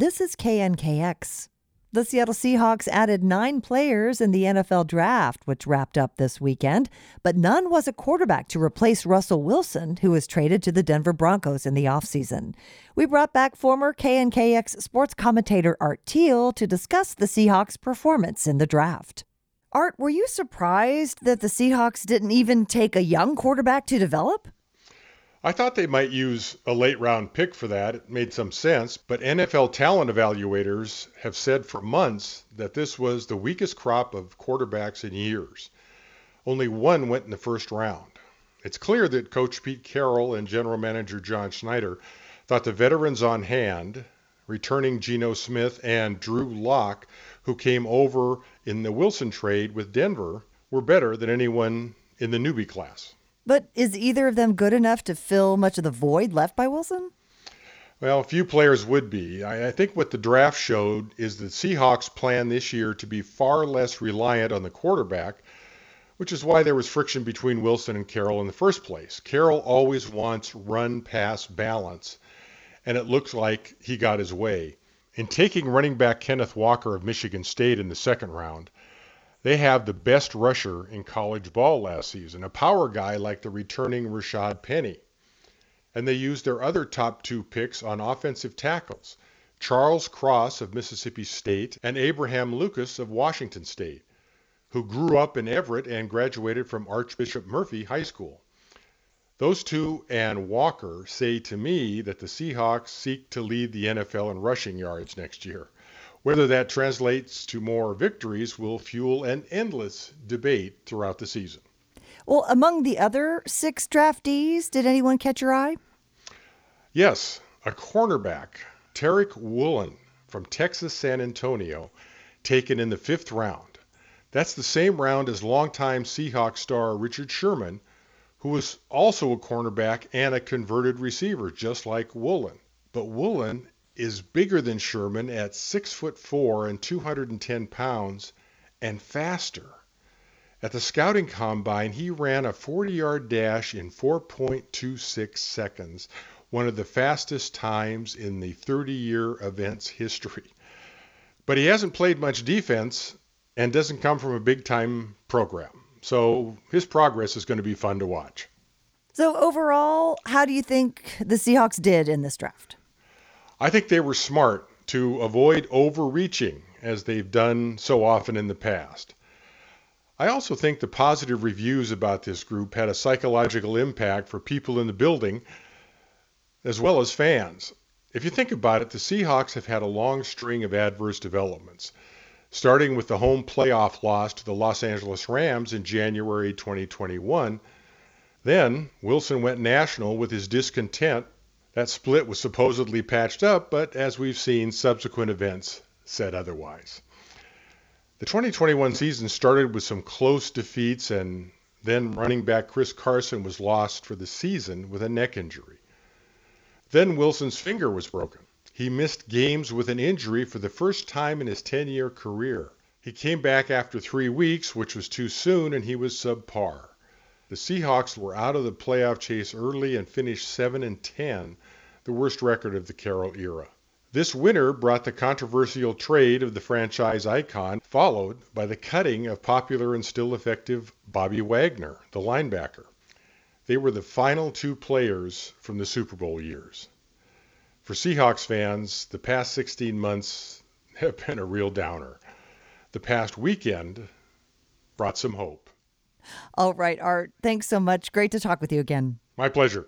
This is KNKX. The Seattle Seahawks added nine players in the NFL draft, which wrapped up this weekend, but none was a quarterback to replace Russell Wilson, who was traded to the Denver Broncos in the offseason. We brought back former KNKX sports commentator Art Thiel to discuss the Seahawks' performance in the draft. Art, were you surprised that the Seahawks didn't even take a young quarterback to develop? I thought they might use a late round pick for that. It made some sense, but NFL talent evaluators have said for months that this was the weakest crop of quarterbacks in years. Only one went in the first round. It's clear that coach Pete Carroll and general manager John Schneider thought the veterans on hand, returning Geno Smith and Drew Lock, who came over in the Wilson trade with Denver, were better than anyone in the newbie class. But is either of them good enough to fill much of the void left by Wilson? Well, a few players would be. I, think what the draft showed is the Seahawks plan this year to be far less reliant on the quarterback, which is why there was friction between Wilson and Carroll in the first place. Carroll always wants run pass balance, and it looks like he got his way. In taking running back Kenneth Walker of Michigan State in the second round, they have the best rusher in college ball last season, a power guy like the returning Rashaad Penny. And they used their other top two picks on offensive tackles, Charles Cross of Mississippi State and Abraham Lucas of Washington State, who grew up in Everett and graduated from Archbishop Murphy High School. Those two and Walker say to me that the Seahawks seek to lead the NFL in rushing yards next year. Whether that translates to more victories will fuel an endless debate throughout the season. Well, among the other six draftees, did anyone catch your eye? Yes, a cornerback, Tariq Woolen from Texas San Antonio, taken in the fifth round. That's the same round as longtime Seahawks star Richard Sherman, who was also a cornerback and a converted receiver, just like Woolen. But Woolen is bigger than Sherman at six foot four and 210 pounds and faster. At the scouting combine, he ran a 40 yard dash in 4.26 seconds, one of the fastest times in the 30 year event's history. But he hasn't played much defense and doesn't come from a big time program. So his progress is going to be fun to watch. So, overall, how do you think the Seahawks did in this draft? I think they were smart to avoid overreaching as they've done so often in the past. I also think the positive reviews about this group had a psychological impact for people in the building as well as fans. If you think about it, the Seahawks have had a long string of adverse developments, starting with the home playoff loss to the Los Angeles Rams in January 2021. Then Wilson went national with his discontent that split was supposedly patched up, but as we've seen, subsequent events said otherwise. The 2021 season started with some close defeats, and then running back Chris Carson was lost for the season with a neck injury. Then Wilson's finger was broken. He missed games with an injury for the first time in his 10 year career. He came back after three weeks, which was too soon, and he was subpar. The Seahawks were out of the playoff chase early and finished 7 and 10, the worst record of the Carroll era. This winter brought the controversial trade of the franchise icon, followed by the cutting of popular and still effective Bobby Wagner, the linebacker. They were the final two players from the Super Bowl years. For Seahawks fans, the past 16 months have been a real downer. The past weekend brought some hope. All right, Art. Thanks so much. Great to talk with you again. My pleasure.